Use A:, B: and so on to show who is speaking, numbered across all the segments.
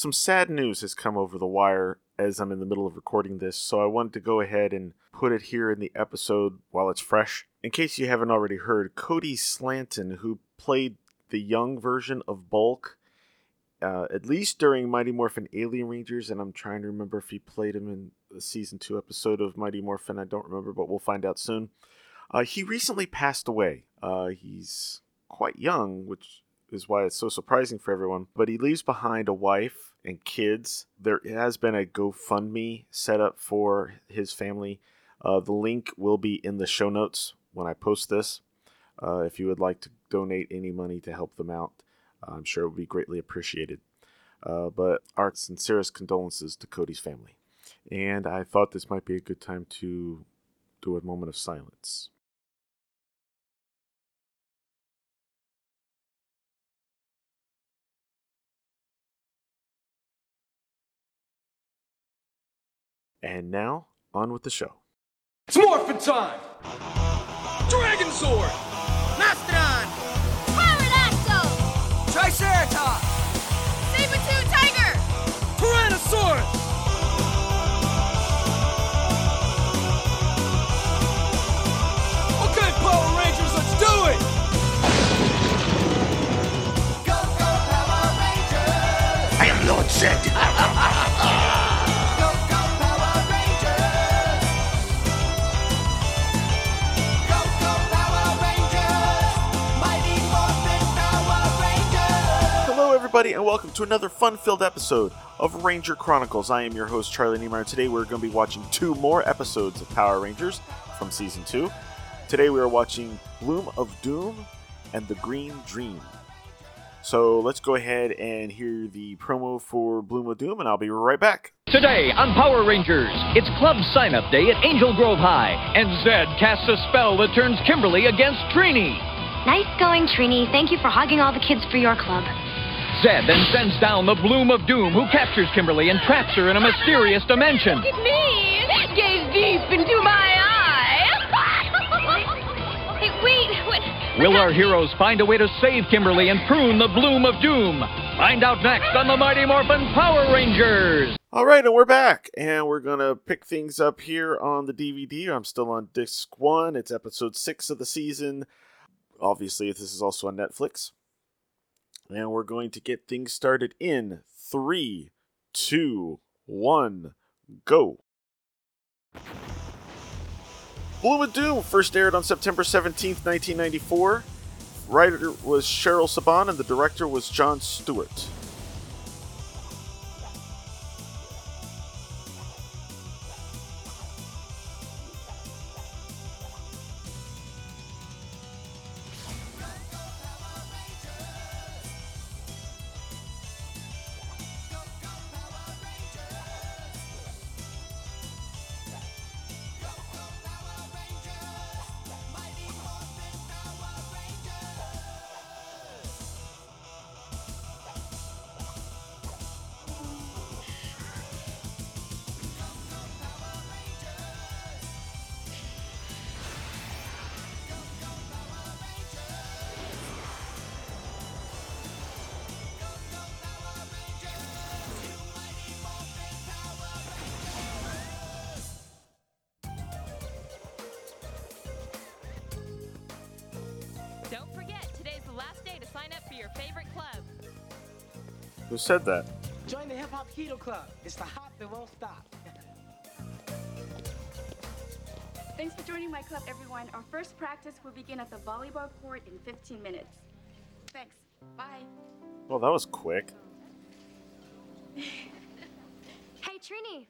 A: Some sad news has come over the wire as I'm in the middle of recording this, so I wanted to go ahead and put it here in the episode while it's fresh. In case you haven't already heard, Cody Slaton, who played the young version of Bulk, uh, at least during Mighty Morphin Alien Rangers, and I'm trying to remember if he played him in the season two episode of Mighty Morphin. I don't remember, but we'll find out soon. Uh, he recently passed away. Uh, he's quite young, which is why it's so surprising for everyone. But he leaves behind a wife and kids. There has been a GoFundMe set up for his family. Uh, the link will be in the show notes when I post this. Uh, if you would like to donate any money to help them out, I'm sure it would be greatly appreciated. Uh, but our sincerest condolences to Cody's family. And I thought this might be a good time to do a moment of silence. And now, on with the show.
B: It's morphin' time! Dragon Sword!
C: Mastodon!
D: Pterodactyl!
C: Triceratops!
D: Saber-tooth tiger!
B: Tyrannosaurus! Okay, Power Rangers, let's do it!
C: Go, go, Power Rangers!
E: I am Lord
A: Zedd. Everybody, and welcome to another fun filled episode of Ranger Chronicles. I am your host, Charlie Niemeyer. Today, we're going to be watching two more episodes of Power Rangers from season two. Today, we are watching Bloom of Doom and The Green Dream. So, let's go ahead and hear the promo for Bloom of Doom, and I'll be right back.
F: Today on Power Rangers, it's club sign up day at Angel Grove High, and Zedd casts a spell that turns Kimberly against Trini.
G: Nice going, Trini. Thank you for hugging all the kids for your club.
F: Zedd then sends down the Bloom of Doom, who captures Kimberly and traps her in a mysterious dimension.
D: Look at me! Gaze deep into my eye! hey, wait! What?
F: Will our heroes find a way to save Kimberly and prune the Bloom of Doom? Find out next on the Mighty Morphin Power Rangers.
A: All right, and we're back, and we're gonna pick things up here on the DVD. I'm still on disc one. It's episode six of the season. Obviously, this is also on Netflix, and we're going to get things started in three, two, one, go. Bloom of Doom first aired on September 17th, 1994. Writer was Cheryl Saban, and the director was John Stewart. Said that?
H: Join the Hip Hop Kido Club. It's the hop that won't stop.
I: Thanks for joining my club, everyone. Our first practice will begin at the volleyball court in 15 minutes. Thanks. Bye.
A: Well, that was quick.
G: Hey, Trini.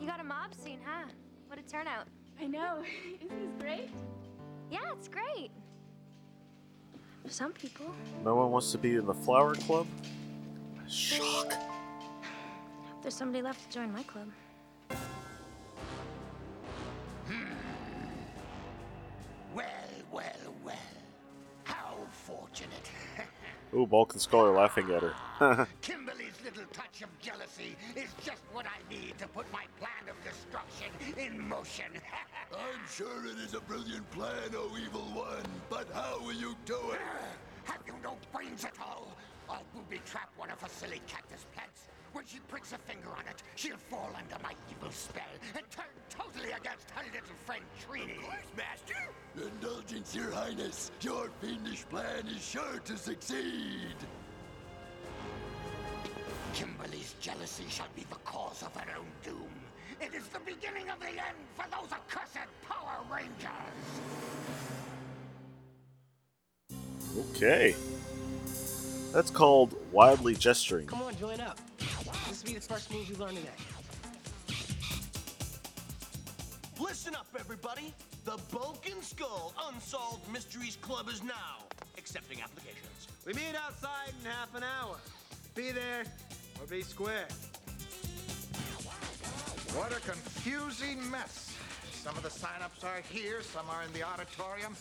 G: You got a mob scene, huh? What a turnout.
I: I know. Isn't this great?
G: Yeah, it's great. For some people.
A: No one wants to be in the flower club? Shock.
G: There's somebody left to join my club. Hmm.
E: Well, well, well. How fortunate.
A: Ooh, Bulk and Skull are laughing at her.
E: Kimberly's little touch of jealousy is just what I need to put my plan of destruction in motion.
J: I'm sure it is a brilliant plan, O evil one, but how will you do it?
E: Have you no brains at all? I'll booby trap one of her silly cactus plants. When she pricks a finger on it, she'll fall under my evil spell and turn totally against her little friend Trini.
J: Of course, Master? Indulgence, Your Highness. Your fiendish plan is sure to succeed.
E: Kimberly's jealousy shall be the cause of her own doom. It is the beginning of the end for those accursed Power Rangers.
A: Okay. That's called wildly gesturing.
H: Come on, join up. This will be the first move you learn today.
K: Listen up, everybody. The Bulk and Skull Unsolved Mysteries Club is now accepting applications.
L: We meet outside in half an hour. Be there or be square.
M: What a confusing mess. Some of the sign-ups are here, some are in the auditorium.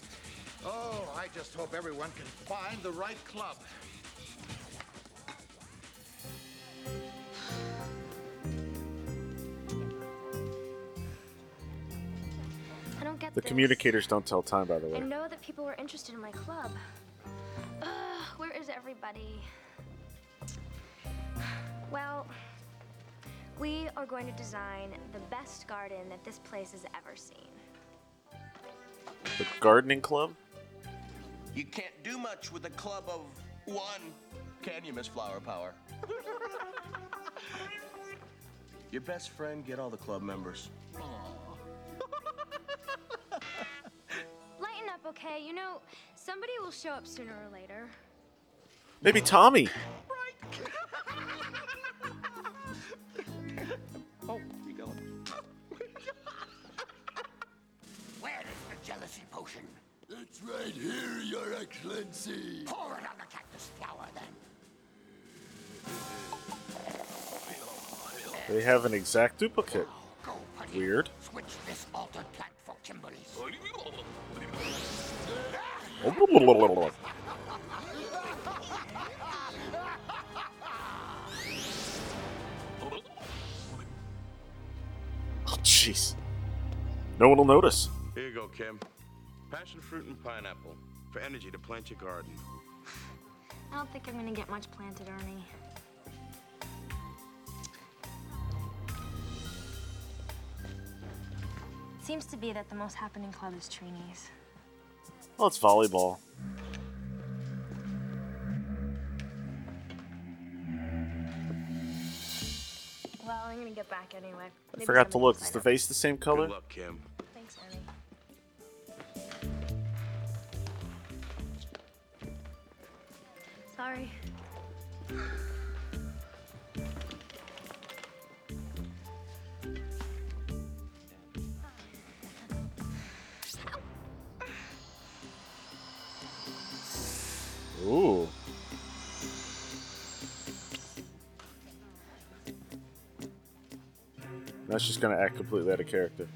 M: Oh, I just hope everyone can find the right club.
A: The
G: this.
A: communicators don't tell time, by the way.
G: I know that people were interested in my club. Ugh, where is everybody? Well, we are going to design the best garden that this place has ever seen.
A: The gardening club?
K: You can't do much with a club of one, can you, Miss Flower Power? Your best friend get all the club members.
G: Lighten okay? You know, somebody will show up sooner or later.
A: Maybe Tommy.
K: Oh, you going?
E: Where is the jealousy potion?
J: It's right here, Your Excellency.
E: Pour it on the cactus flower, then.
A: They have an exact duplicate.
E: Go,
A: Weird.
E: Switch this altered plant for Kimberly's.
A: Oh, Oh, jeez. No one will notice.
N: Here you go, Kim. Passion fruit and pineapple for energy to plant your garden.
G: I don't think I'm gonna get much planted, Ernie. Seems to be that the most happening club is Trini's.
A: Well, it's volleyball.
G: Well, I'm gonna get back anyway.
A: I
G: Maybe
A: forgot to
G: somebody
A: look.
G: will
A: Is
G: sign
A: the
G: up.
A: face the same color?
N: Good luck, Kim.
G: Thanks, Ernie. Sorry.
A: Ooh. That's just gonna act completely out of character.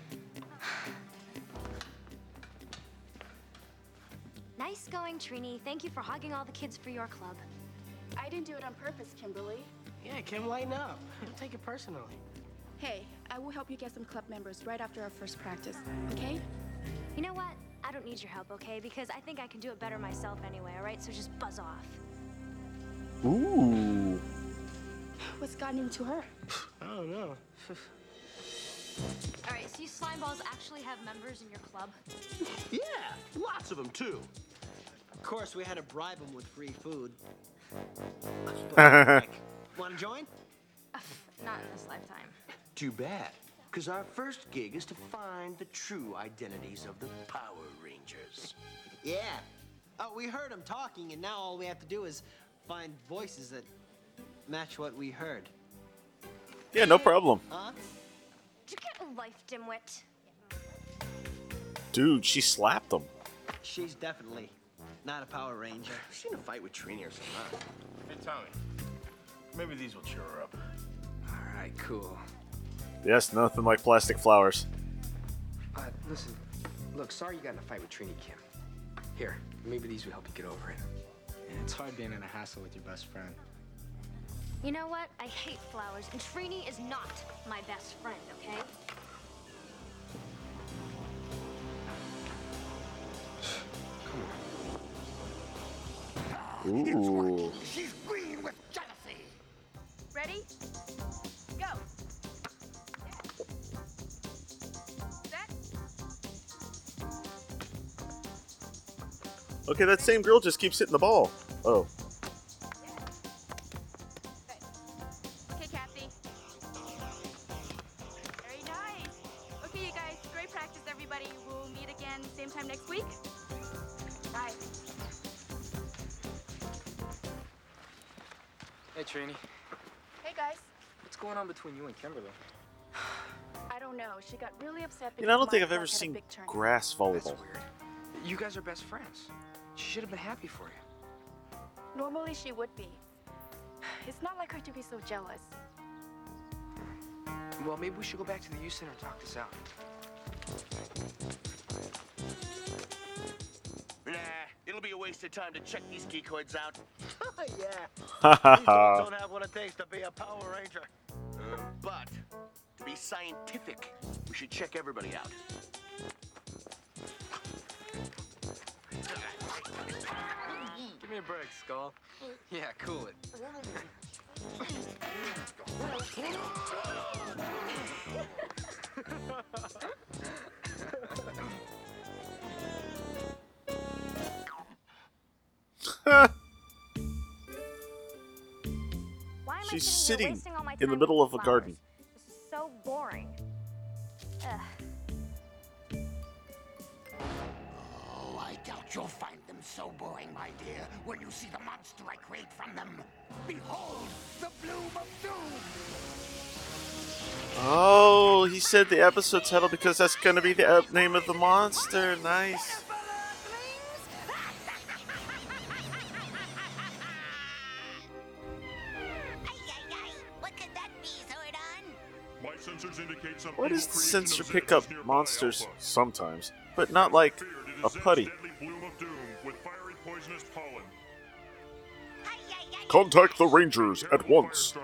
G: Nice going, Trini. Thank you for hogging all the kids for your club.
I: I didn't do it on purpose, Kimberly.
H: Yeah, Kim, lighten up. Don't take it personally.
I: Hey, I will help you get some club members right after our first practice, okay?
G: You know what? I don't need your help, okay? Because I think I can do it better myself anyway, alright? So just buzz off.
A: Ooh.
I: What's gotten into her?
H: I don't know.
G: Alright, so you slime balls actually have members in your club?
K: Yeah, lots of them too.
H: Of course, we had to bribe them with free food. Want to join?
G: Not in this lifetime.
K: Too bad, because our first gig is to find the true identities of the Power Rangers.
H: Yeah. Oh, we heard them talking, and now all we have to do is find voices that match what we heard.
A: Yeah, no problem.
G: Did
H: Huh?
G: you get a life, dimwit?
A: Dude, she slapped him.
H: She's definitely not a Power Ranger.
K: She's in a fight with Trini or something. huh?
N: Hey, Tommy. Maybe these will cheer her up.
L: All right, cool.
A: Yes, nothing like plastic flowers.
L: Uh, listen, look, sorry you got in a fight with Trini Kim. Here, maybe these will help you get over it. Yeah, it's hard being in a hassle with your best friend.
G: You know what? I hate flowers, and Trini is not my best friend, okay?
A: Ooh. Okay, that same girl just keeps hitting the ball. Oh.
I: Okay, Kathy. Very nice. Okay, you guys, great practice, everybody. We'll meet again same time next week. Bye.
L: Hey, Trini.
I: Hey, guys.
L: What's going on between you and Kimberly?
I: I don't know. She got really upset because
A: You know, I don't think I've ever
I: club had a
A: seen
I: big tournament.
A: grass volleyball.
L: You guys are best friends. She should have been happy for you.
I: Normally, she would be. It's not like her to be so jealous.
L: Well, maybe we should go back to the youth center and talk this out.
K: Nah, it'll be a waste of time to check these geekoids out.
H: yeah. These dogs don't have what it takes to be a Power Ranger.
K: Uh, but to be scientific, we should check everybody out.
L: Give me a break, Skull. Yeah, cool it.
G: Why am I
A: She's
G: sitting here
A: sitting
G: wasting all my
A: in the middle of
G: with
A: a
G: flowers?
A: garden. Said the episode title because that's gonna be the uh, name of the monster. Nice.
E: What
A: does the sensor pick up monsters
N: Alpha.
A: sometimes, but not like a putty? Contact the Rangers at once.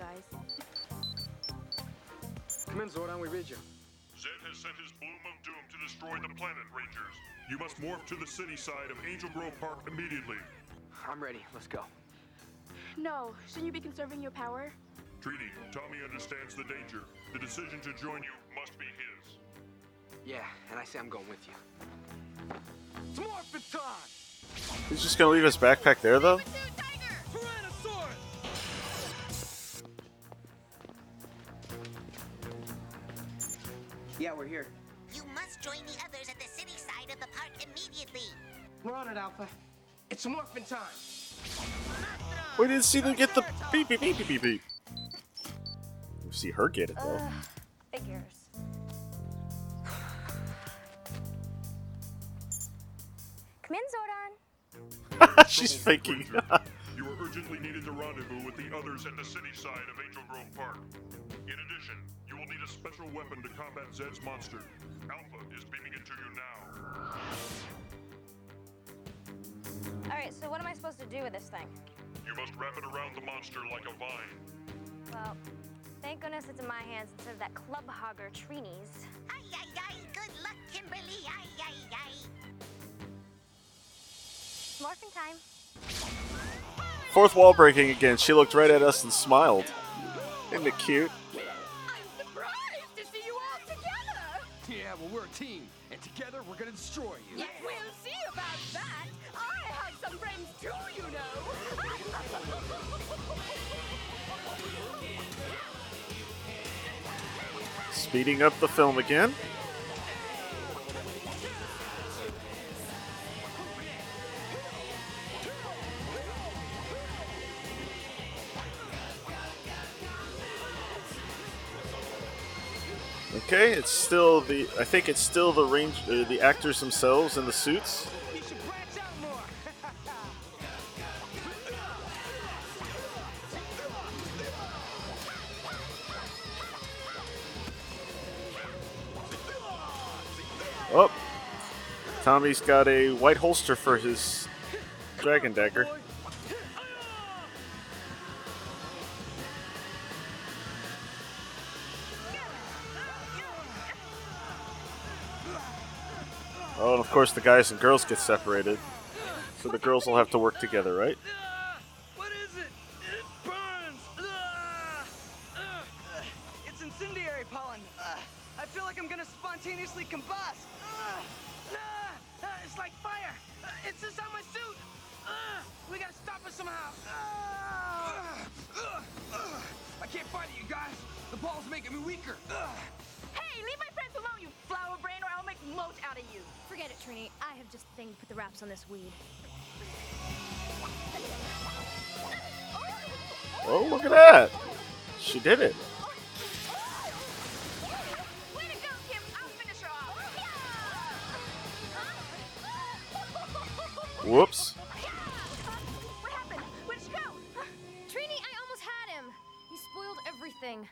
I: Guys.
L: Come in, Zordon, we read you.
N: Zedd has sent his bloom of doom to destroy the planet, Rangers. You must morph to the city side of Angel Grove Park immediately.
L: I'm ready. Let's go.
I: No, shouldn't you be conserving your power?
N: Trini, Tommy understands the danger. The decision to join you must be his.
L: Yeah, and I say I'm going with you.
B: It's morphin' time!
A: He's just gonna leave his backpack there, though.
H: Yeah, we're here.
E: You must join the others at the city side of the park immediately.
H: We're on it, Alpha.
B: It's morphin' time!
A: We didn't see them get the beep beep beep beep beep beep. You see her get it though.
G: Ugh. Figures. Come in, Zordon.
A: She's faking.
N: You are urgently needed to rendezvous with the others at the city side of Angel Grove Park. In addition, special weapon to combat Zedd's monster. Alpha is beaming it to you now.
G: All right, so what am I supposed to do with this thing?
N: You must wrap it around the monster like a vine.
G: Well, thank goodness it's in my hands instead of that club hogger Trini's.
E: Ay, ay, ay. Good luck, Kimberly. Ay, ay, ay.
G: Morphin time.
A: Fourth wall breaking again. She looked right at us and smiled. Isn't it cute?
O: Together
B: we're gonna destroy you.
O: Yes, we'll see about that. I have some friends too, you know.
A: Speeding up the film again. It's still the. I think it's still the range, uh, the actors themselves in the suits. Oh, Tommy's got a white holster for his dragon dagger. Course the guys and girls get separated. So the girls will have to work together, right? Oh, look at that! She did it. Whoops.
O: What happened? Where'd she go?
G: Trini, I almost had him. You spoiled everything.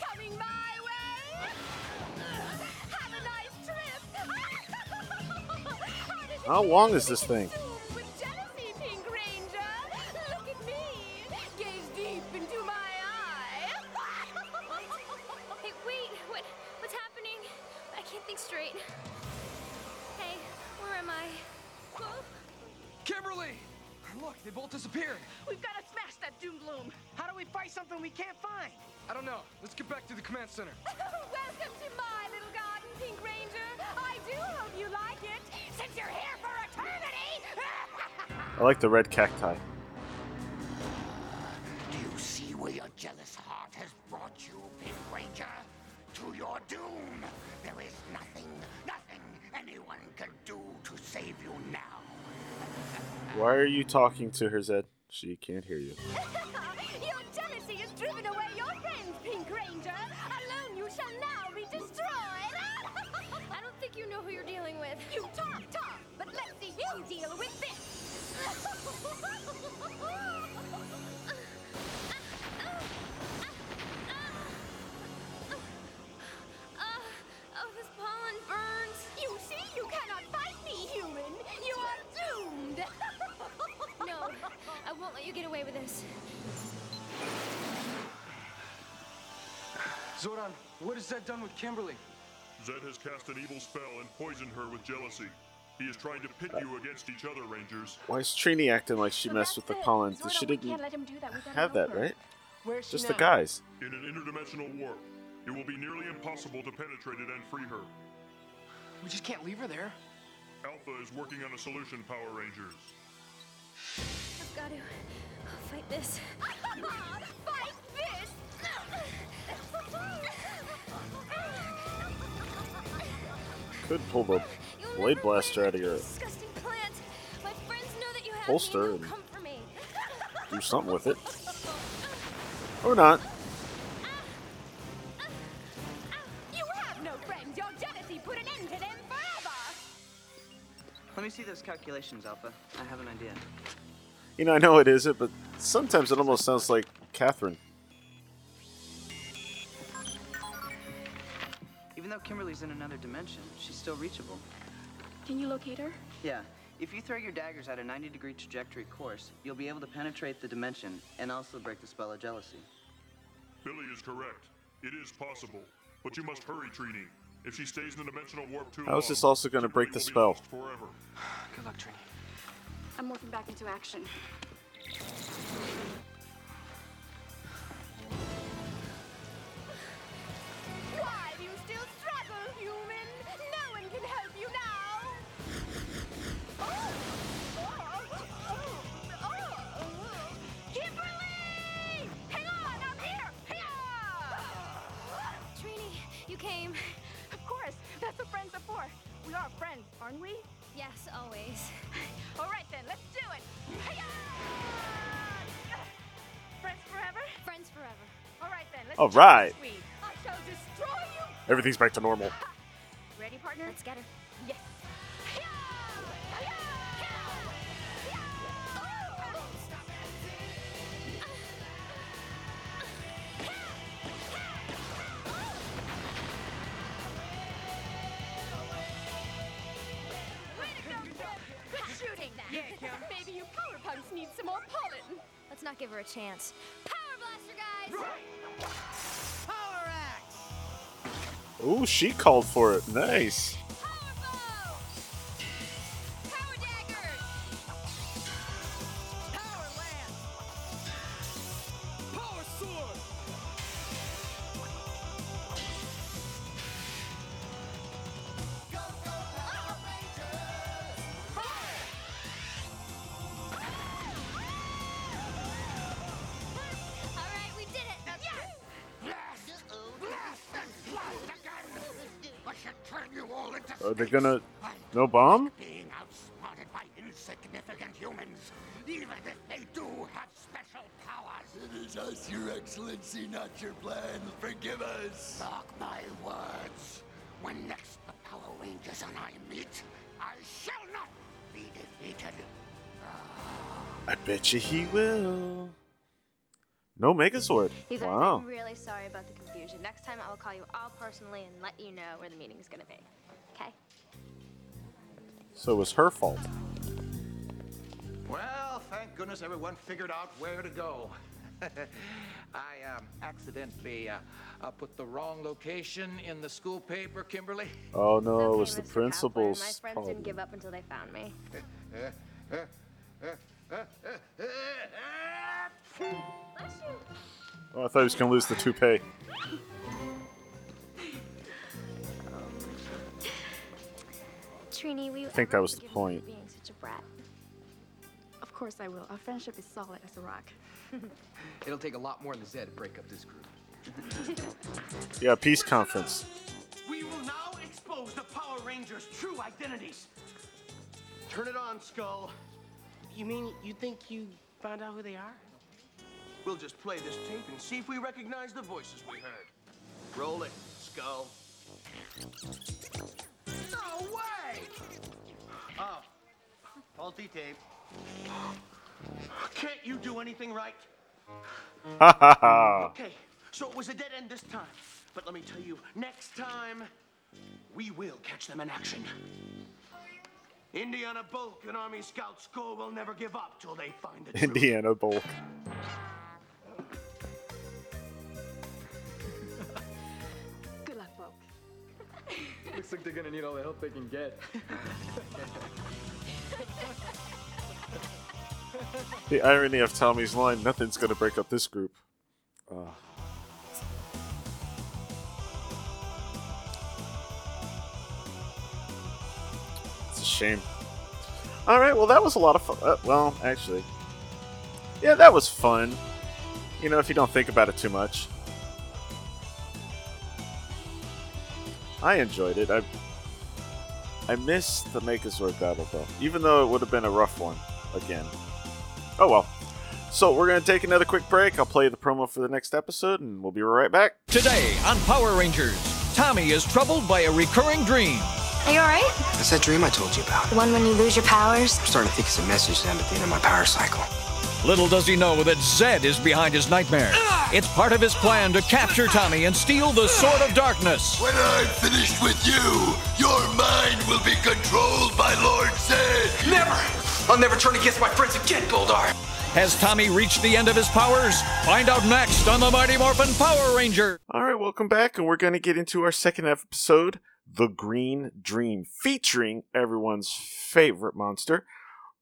O: Coming my way. Have a nice trip. How
A: long is this thing?
O: Like
A: the red cacti.
E: Do you see where your jealous heart has brought you, Pink Ranger? To your doom. There is nothing, nothing anyone can do to save you now.
A: Why are you talking to her, Zedd? She can't hear you.
K: what has Zedd done with Kimberly?
N: Zedd has cast an evil spell and poisoned her with jealousy. He is trying to pit you against each other, Rangers.
A: Why is Trini acting like she messed with the pollen? She didn't have that, right?
O: Where's she
A: Just the guys.
N: In an interdimensional warp, it will be nearly impossible to penetrate it and free her.
K: We just can't leave her there.
N: Alpha is working on a solution, Power Rangers.
G: I've got to fight this.
O: Oh fight this.
A: Could pull the blade blaster out of your
G: Disgusting plant. My friends know that you have
A: holster
G: me.
A: and
G: They'll come for me.
A: do something with it. Or not.
O: You have no friends. Your jealousy put an end to them forever.
P: Let me see those calculations, Alpha. I have an idea.
A: You know, I know it isn't, but sometimes it almost sounds like Catherine.
P: Even though Kimberly's in another dimension, she's still reachable.
I: Can you locate her?
P: Yeah. If you throw your daggers at a 90 degree trajectory course, you'll be able to penetrate the dimension and also break the spell of jealousy.
N: Billy is correct. It is possible. But you must hurry, Trini. If she stays in the dimensional warp too
A: How is this also going to break the spell?
N: forever.
K: Good luck, Trini.
I: I'm morphing back into action. Aren't we?
G: Yes, always.
O: All right then, let's do it. Friends forever?
G: Friends forever.
O: All right then, let's
A: All
O: try
A: right.
O: this weed. I shall destroy you.
A: Everything's back to normal.
O: Ready, partner?
G: Let's get her.
O: Shooting.
I: Yeah, Kim.
O: Maybe you power punks need some more pollen.
G: Let's not give her a chance. Power blaster, guys!
H: Power Axe!
A: Ooh, she called for it. Nice.
E: All into
A: Are they gonna. No bomb?
E: being outsmarted by insignificant humans, even if they do have special powers.
J: It is us, Your Excellency, not your plan. Forgive us.
E: Mark my words. When next the Power Rangers and I meet, I shall not be defeated.
A: I bet you he will. No Megazord.
G: You guys,
A: Wow.
G: I'm really sorry about the confusion. Next time I will call you all personally and let you know where the meeting is going to be. Okay?
A: So it was her fault.
M: Well, thank goodness everyone figured out where to go. I um, accidentally uh, uh, put the wrong location in the school paper, Kimberly.
A: Oh no,
G: Okay,
A: it was the
G: Mr. Caplan,
A: principal's
G: My friends
A: problem.
G: didn't give up until they found me.
A: Oh, I thought he was gonna lose the toupee.
G: Trini, we
A: I think that was the point.
G: being such a brat.
I: Of course I will. Our friendship is solid as a rock.
L: It'll take a lot more than Zedd to break up this group.
A: Yeah, peace conference.
K: We will now expose the Power Rangers' true identities. Turn it on, Skull.
Q: You mean you think you found out who they are?
K: We'll just play this tape and see if we recognize the voices we heard. Roll it, Skull. No way!
H: Oh, faulty tape.
K: Can't you do anything right? Okay, so it was a dead end this time. But let me tell you, next time, we will catch them in action. Indiana Bulk and Army Scout Skull will never give up till they find the truth.
A: Indiana Bulk.
L: Looks like they're gonna need all the help they can get.
A: The irony of Tommy's line, nothing's gonna break up this group. Uh, it's a shame. Alright, well, that was a lot of fun. Uh, well, actually. Yeah, that was fun. You know, if you don't think about it too much. I enjoyed it. I I missed the Megazord battle though, even though it would have been a rough one again. Oh well. So we're gonna take another quick break. I'll play the promo for the next episode, and we'll be right back.
F: Today on Power Rangers, Tommy is troubled by a recurring dream.
O: Are you alright?
L: That's that dream I told you about.
O: The one when you lose your powers?
L: I'm starting to think it's a message to them at the end of my power cycle.
F: Little does he know that Zedd is behind his nightmare. Ah! It's part of his plan to capture Tommy and steal the Sword of Darkness.
J: When I'm finished with you, your mind will be controlled by Lord Zedd.
L: Never! I'll never turn against my friends again, Goldar!
F: Has Tommy reached the end of his powers? Find out next on the Mighty Morphin Power Ranger.
A: All right, welcome back, and we're gonna get into our second episode, The Green Dream, featuring everyone's favorite monster,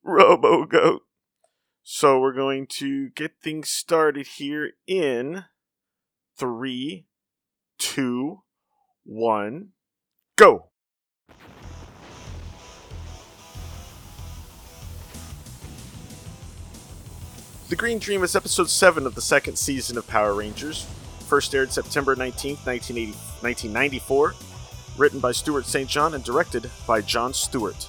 A: Robo Goat. So we're going to get things started here in three, two, one, go. The Green Dream is episode 7 of the second season of Power Rangers. First aired September 19th, 1980 1994. Written by Stewart St. John and directed by John Stewart.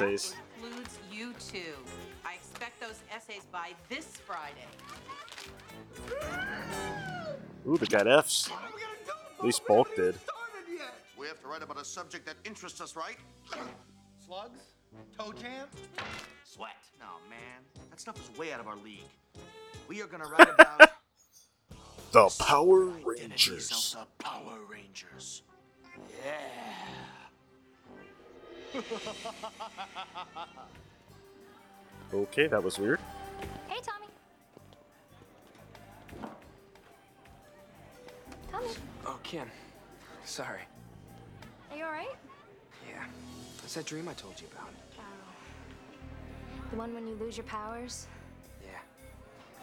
R: Essays. That includes you too. I expect those essays by this Friday.
A: Ooh, they got F's. At least Bulk did.
K: We have to write about a subject that interests us, right?
H: Slugs? Toe jam?
K: Sweat. No, man. That stuff is way out of our league. We are gonna write about
A: The Power Rangers.
K: the Power Rangers. Yeah.
A: Okay, that was weird.
G: Hey, Tommy. Tommy,
L: Oh, Kim. Sorry.
G: are you alright?
L: Yeah. It's that dream I told you about.
G: Oh. The one when you lose your powers?
L: Yeah.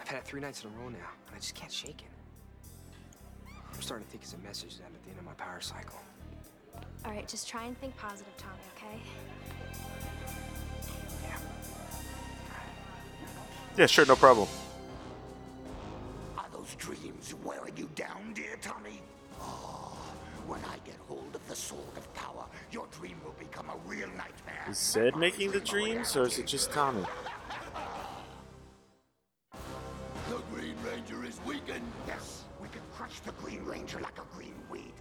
L: I've had it three nights in a row now, and I just can't shake it. I'm starting to think it's a message that I'm at the end of my power cycle.
G: Alright, just try and think positive, Tommy, okay?
A: Yeah, sure, no problem.
E: Are those dreams wearing you down, dear Tommy? Oh, when I get hold of the sword of power, your dream will become a real nightmare.
A: Is Zedd making the dreams, or is it just Tommy?
J: The Green Ranger is weakened.
E: Yes, we can crush the Green Ranger like a green weed.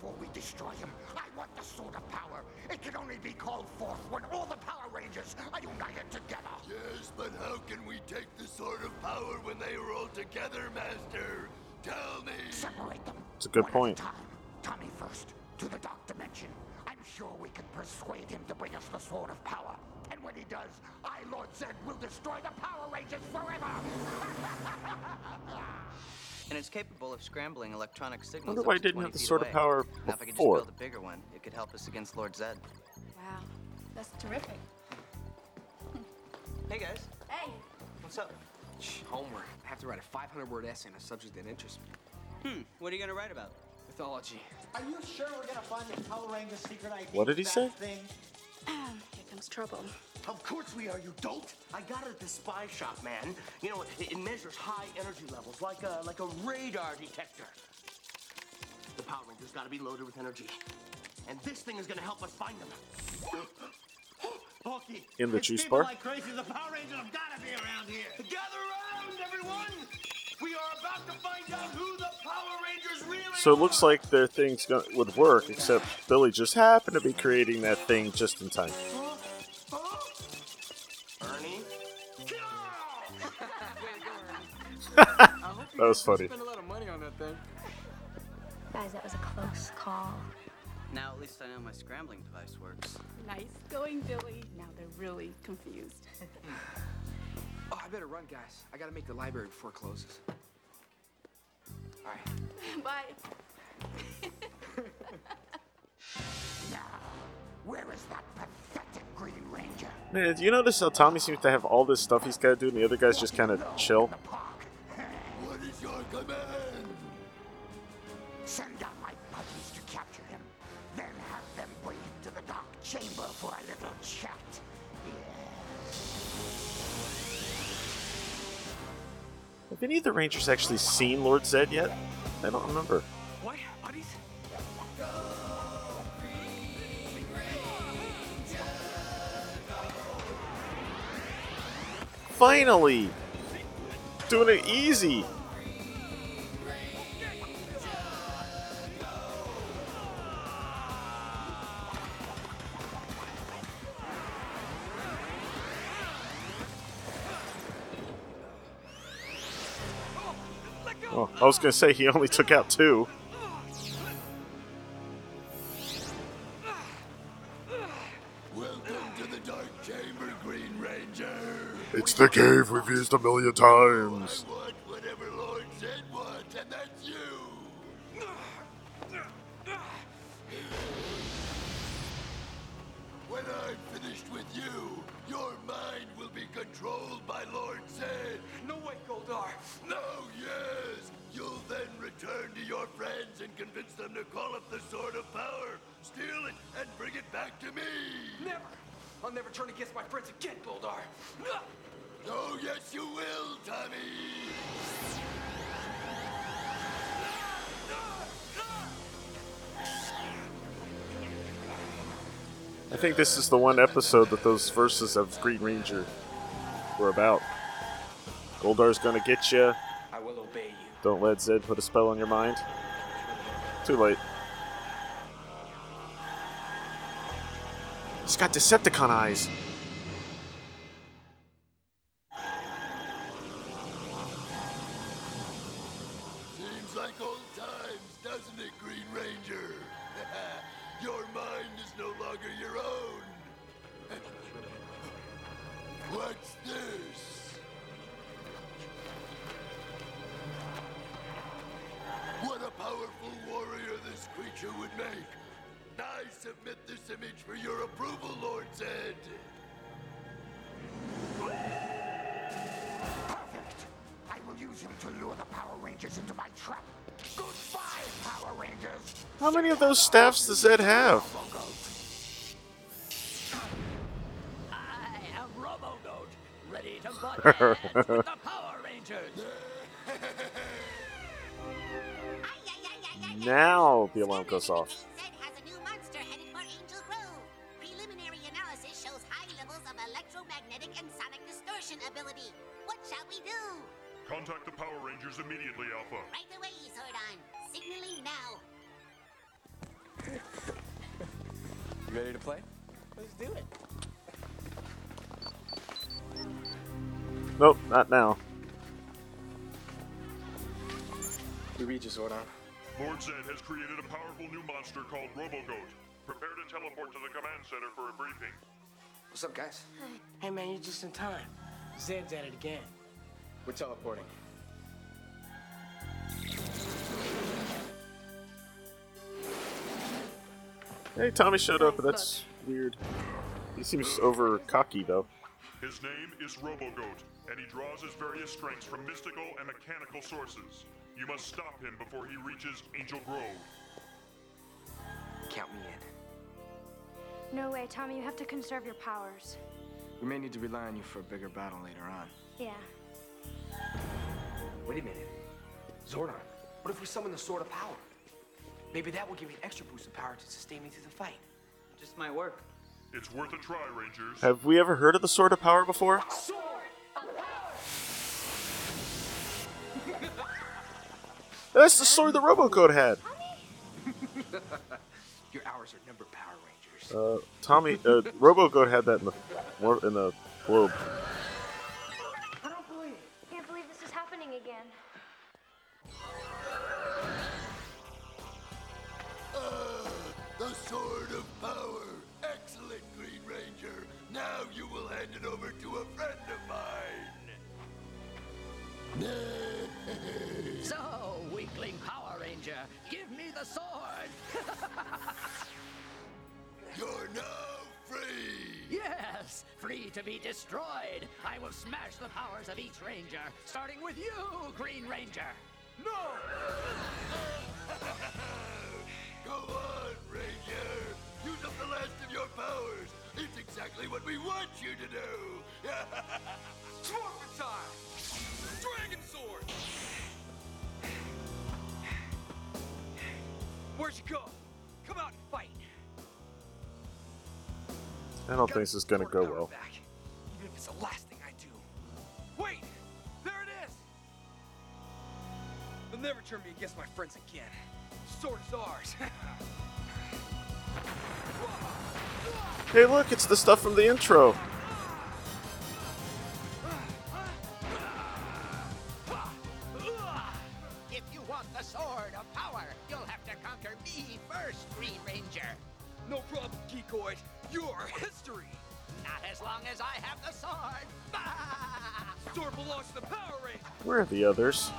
E: But before we destroy him, I want the sword of power. It can only be called forth when all the Power Rangers are united together.
J: Yes, but how can we take the Sword of Power when they are all together, Master? Tell me.
E: Separate them.
A: It's a good point.
E: Tommy first, to the Dark Dimension. I'm sure we can persuade him to bring us the Sword of Power. And when he does, I, Lord Zedd, will destroy the Power Rangers forever!
P: And it's capable of scrambling electronic signals.
A: Wonder
P: up
A: why I didn't have the
P: sort
A: Sword of
P: away.
A: Power
P: Now, if I could just build a bigger one, it could help us against Lord Zedd.
I: Wow, that's terrific.
P: Hey guys,
I: Hey,
P: what's up?
L: Shh, homework. I have to write a 500 word essay on a subject that interests me.
P: Hmm, what are you gonna write about?
L: Mythology.
H: Are you sure we're gonna find the Power Ranger secret ID?
A: What did he say?
H: Thing?
I: here comes trouble.
K: Of course we are, you dolt. I got it at the spy shop, man. You know, it, it measures high energy levels, like a like a radar detector. The Power Rangers gotta be loaded with energy. And this thing is gonna help us find them. Bulky.
A: In the juice
K: people
A: bar?
K: like crazy. The Power Rangers have gotta be around here. Gather around, everyone! We are about to find out who the Power Rangers really
A: So it looks like their things go- would work, except Billy just happened to be creating that thing just in time.
K: Ernie?
A: That was funny.
L: Spend a lot of money on that thing.
G: Guys, that was a close call.
P: Now at least I know my scrambling device works.
I: Nice going, Billy. Now they're really confused.
L: I better run, guys. I gotta make the library before it closes. All right.
I: Bye.
E: Where is that pathetic Green Ranger?
A: Man, do you notice how Tommy seems to have all this stuff he's got to do, and the other guys just kind of chill? Rangers actually seen Lord Zedd yet? I don't remember.
K: What?
A: Finally! Doing it easy! Was gonna say he only took out two.
J: Welcome to the Dark Chamber, Green Ranger.
N: It's the cave we've used a million times.
J: them to call up the Sword of Power, steal it, and bring it back to me!
L: Never! I'll never turn against my friends again,
J: Oh, yes, you will, Tommy!
A: I think this is the one episode that those verses of Green Ranger were about. Goldar's gonna get you.
L: I will obey you.
A: Don't let Zedd put a spell on your mind. Too late. He's got Decepticon eyes. Those staffs does Zedd have?
S: I am RoboGoat, ready to butt heads with the Power Rangers.
A: Now the alarm goes off.
L: You, Zordon.
N: Lord Zedd has created a powerful new monster called RoboGoat. Prepare to teleport to the command center for a briefing.
L: What's up, guys?
Q: Hey man, you're just in time. Zedd's at it again.
L: We're teleporting.
A: Hey, Tommy showed up, but that's weird. He seems over cocky though.
N: His name is RoboGoat, and he draws his various strengths from mystical and mechanical sources. You must stop him before he reaches Angel Grove.
L: Count me in.
G: No way, Tommy. You have to conserve your powers.
L: We may need to rely on you for a bigger battle later on.
G: Yeah.
L: Wait a minute. Zordon, what if we summon the Sword of Power? Maybe that will give me an extra boost of power to sustain me through the fight.
P: It Just might work.
N: It's worth a try, Rangers.
A: Have we ever heard of the Sword of Power before? That's the sword that RoboCode had.
L: Your hours are numbered, Power Rangers.
A: Uh, Tommy, uh, RoboCode had that in the in the globe.
S: Each ranger, starting with you, Green Ranger.
J: No! Go on, Ranger. Use up the last of your powers. It's exactly what we want you to do.
B: Swarper time! Dragon Sword! Where'd you go? Come out and fight.
A: I don't think this is gonna go well.
B: Back, They'll never turn me against my friends again. Sword is ours.
A: Hey, look, it's the stuff from the intro.
C: If you want the Sword of Power, you'll have to conquer me first, Green Ranger.
B: no problem, Geekoid. You're history.
C: Not as long as I have the sword.
B: Sword belongs to the Power Rangers.
A: Where are the others?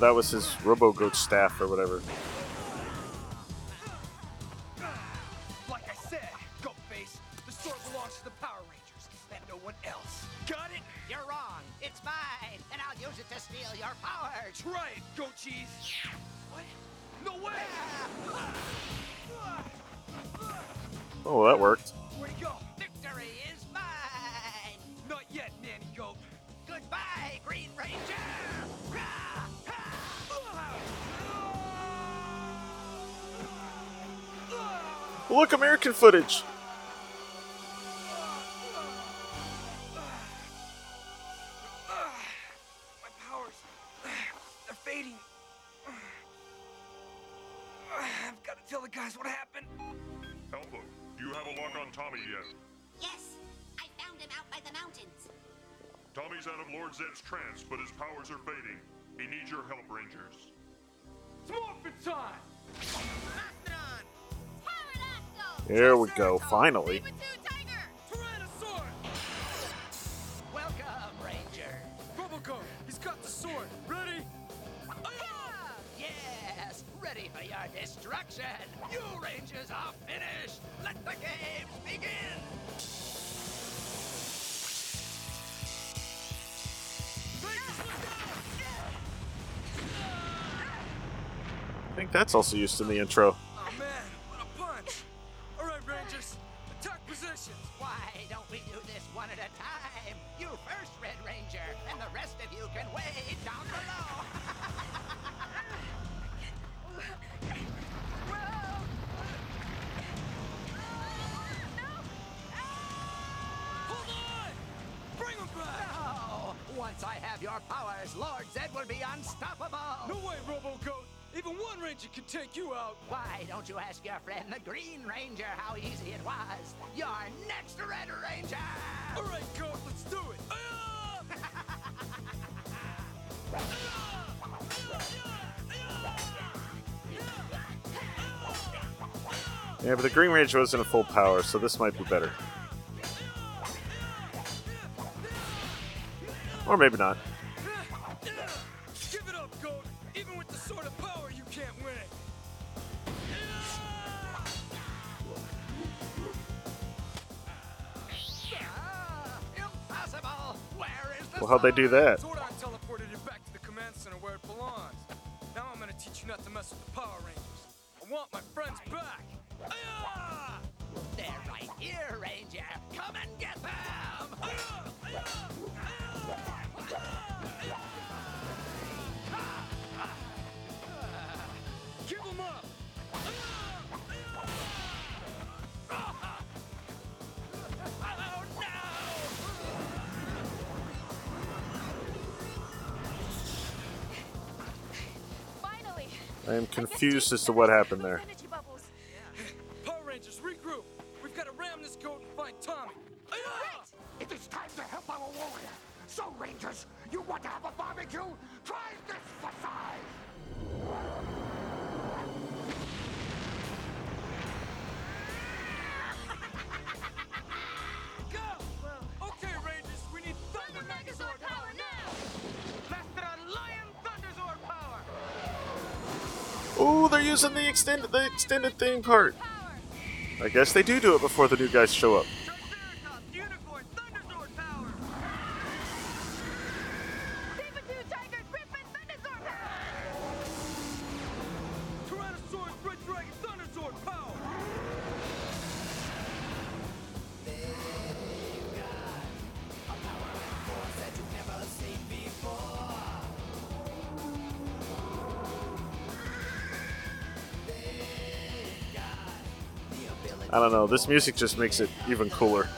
A: That was his RoboGoat staff or whatever.
N: Of Lord Zedd's trance, but his powers are fading. He needs your help, Rangers.
B: It's morphin' time!
A: There we go, finally.
C: Welcome, Ranger.
B: Robocop, he's got the sword. Ready?
C: Yes, ready for your destruction. You Rangers are finished. Let the games begin.
A: I think that's also used in the intro.
C: One Ranger can
B: take you out!
C: Why don't you ask your friend the Green Ranger how easy it was? Your next Red Ranger!
B: All right, Goat, let's do it! Ah!
A: Yeah, but the Green Ranger wasn't a full power, so this might be better. Or maybe not. How'd they do that? Confused as to what happened there.
B: Power Rangers, regroup! We've got to ram this goat and find Tommy!
E: It is time to help our warrior. So, Rangers, you want to have a barbecue? Try this for
A: Oh, they're using the extended the extended theme part. I guess they do do it before the new guys show up. Know. This music just makes it even cooler.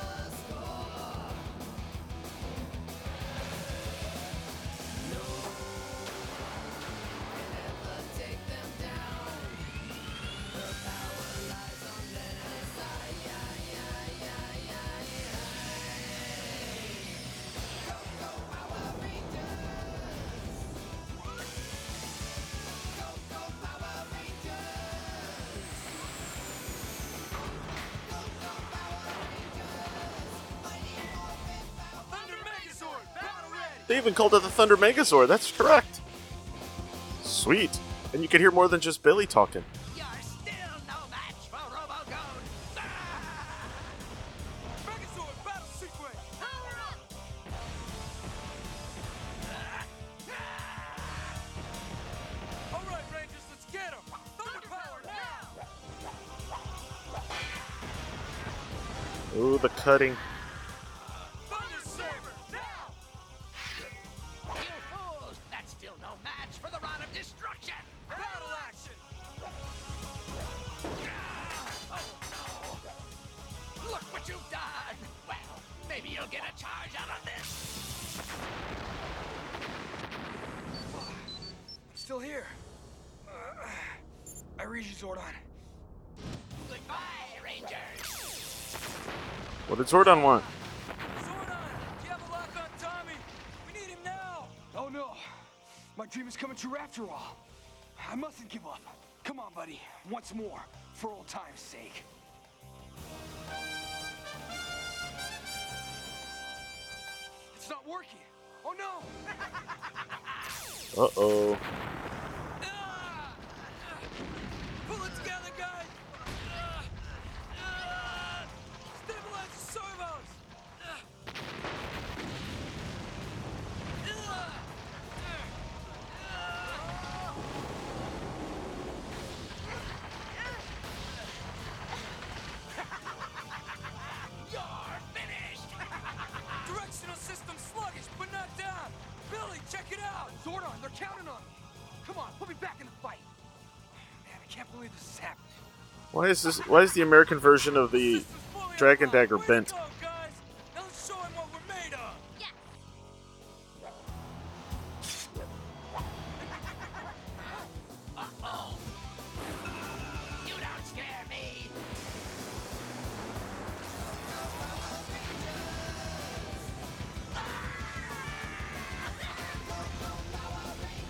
A: They even called it the Thunder Megazord. That's correct. Sweet. And you can hear more than just Billy talking.
C: You're still no match for Robo-Goat. Ah!
B: Megazord battle sequence! Power up! Ah! All right, Rangers, let's get 'em! Thunder power now!
A: Ooh, the cutting.
C: What
A: did Zordon Why is this? Why is the American version of the Dragon Dagger bent?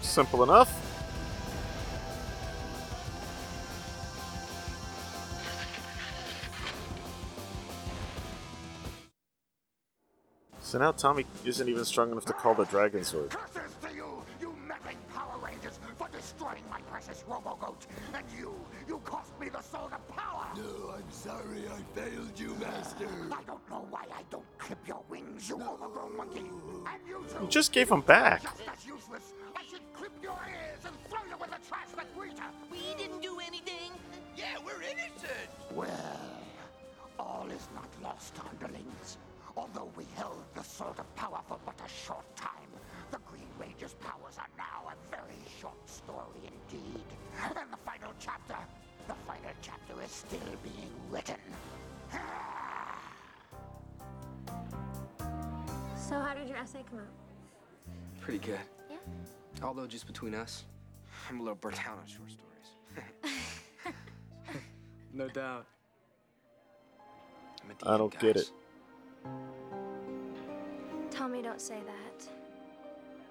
A: Simple let's So now Tommy isn't even strong enough to call the Dragon Sword.
E: Curses to you, you meddling Power Rangers, for destroying my precious Robo-Goat. And you, you cost me the Sword of Power.
J: No, I'm sorry I failed you, Master.
E: I don't know why I don't clip your wings, you overgrown monkey. And you too.
A: You just gave him back.
E: Just as useless. I should clip your ears and throw you in the trash like Rita.
R: We didn't do anything.
C: Yeah, we're innocent!
E: Well, all is not lost, underlings. Although we held the Sword of Power for but a short time, the Green Ranger's powers are now a very short story indeed. And the final chapter, the final chapter is still being written.
G: So, how did your essay come out?
L: Pretty good.
G: Yeah?
L: Although, just between us, I'm a little burnt out on short stories. no doubt. I'm a
A: I don't get
L: guys.
A: it.
G: Tell me, don't say that.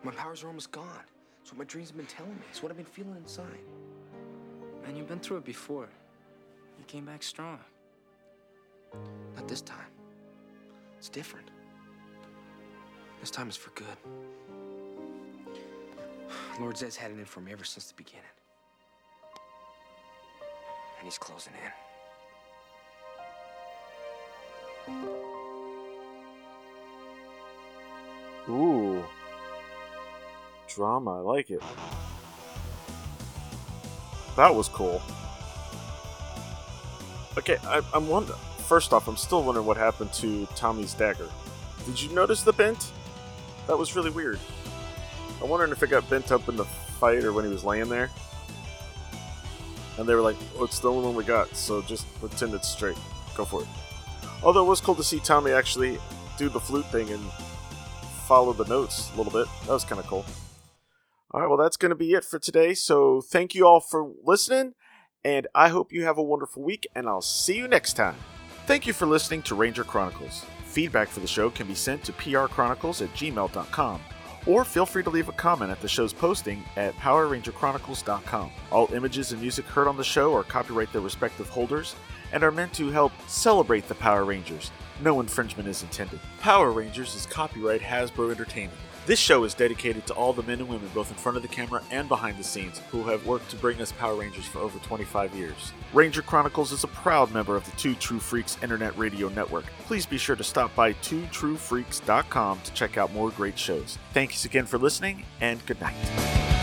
L: My powers are almost gone. It's what my dreams have been telling me. It's what I've been feeling inside.
Q: Man, you've been through it before. You came back strong.
L: Not this time. It's different. This time is for good. Lord Zedd's had it in for me ever since the beginning. And he's closing in.
A: Ooh. Drama, I like it. That was cool. Okay, I, I'm wondering. First off, I'm still wondering what happened to Tommy's dagger. Did you notice the bent? That was really weird. I'm wondering if it got bent up in the fight or when he was laying there. And they were like, "Oh, it's the only one we got, so just pretend it's straight. Go for it." Although it was cool to see Tommy actually do the flute thing and follow the notes a little bit. That was kind of cool. All right, well, that's going to be it for today. So thank you all for listening, and I hope you have a wonderful week, and I'll see you next time. Thank you for listening to Ranger Chronicles. Feedback for the show can be sent to prchronicles at gmail.com, or feel free to leave a comment at the show's posting at powerrangerchronicles.com. All images and music heard on the show are copyright their respective holders and are meant to help celebrate the Power Rangers. No infringement is intended. Power Rangers is copyright Hasbro Entertainment. This show is dedicated to all the men and women, both in front of the camera and behind the scenes, who have worked to bring us Power Rangers for over 25 years. Ranger Chronicles is a proud member of the Two True Freaks Internet Radio Network. Please be sure to stop by twotruefreaks.com to check out more great shows. Thanks again for listening, and good night.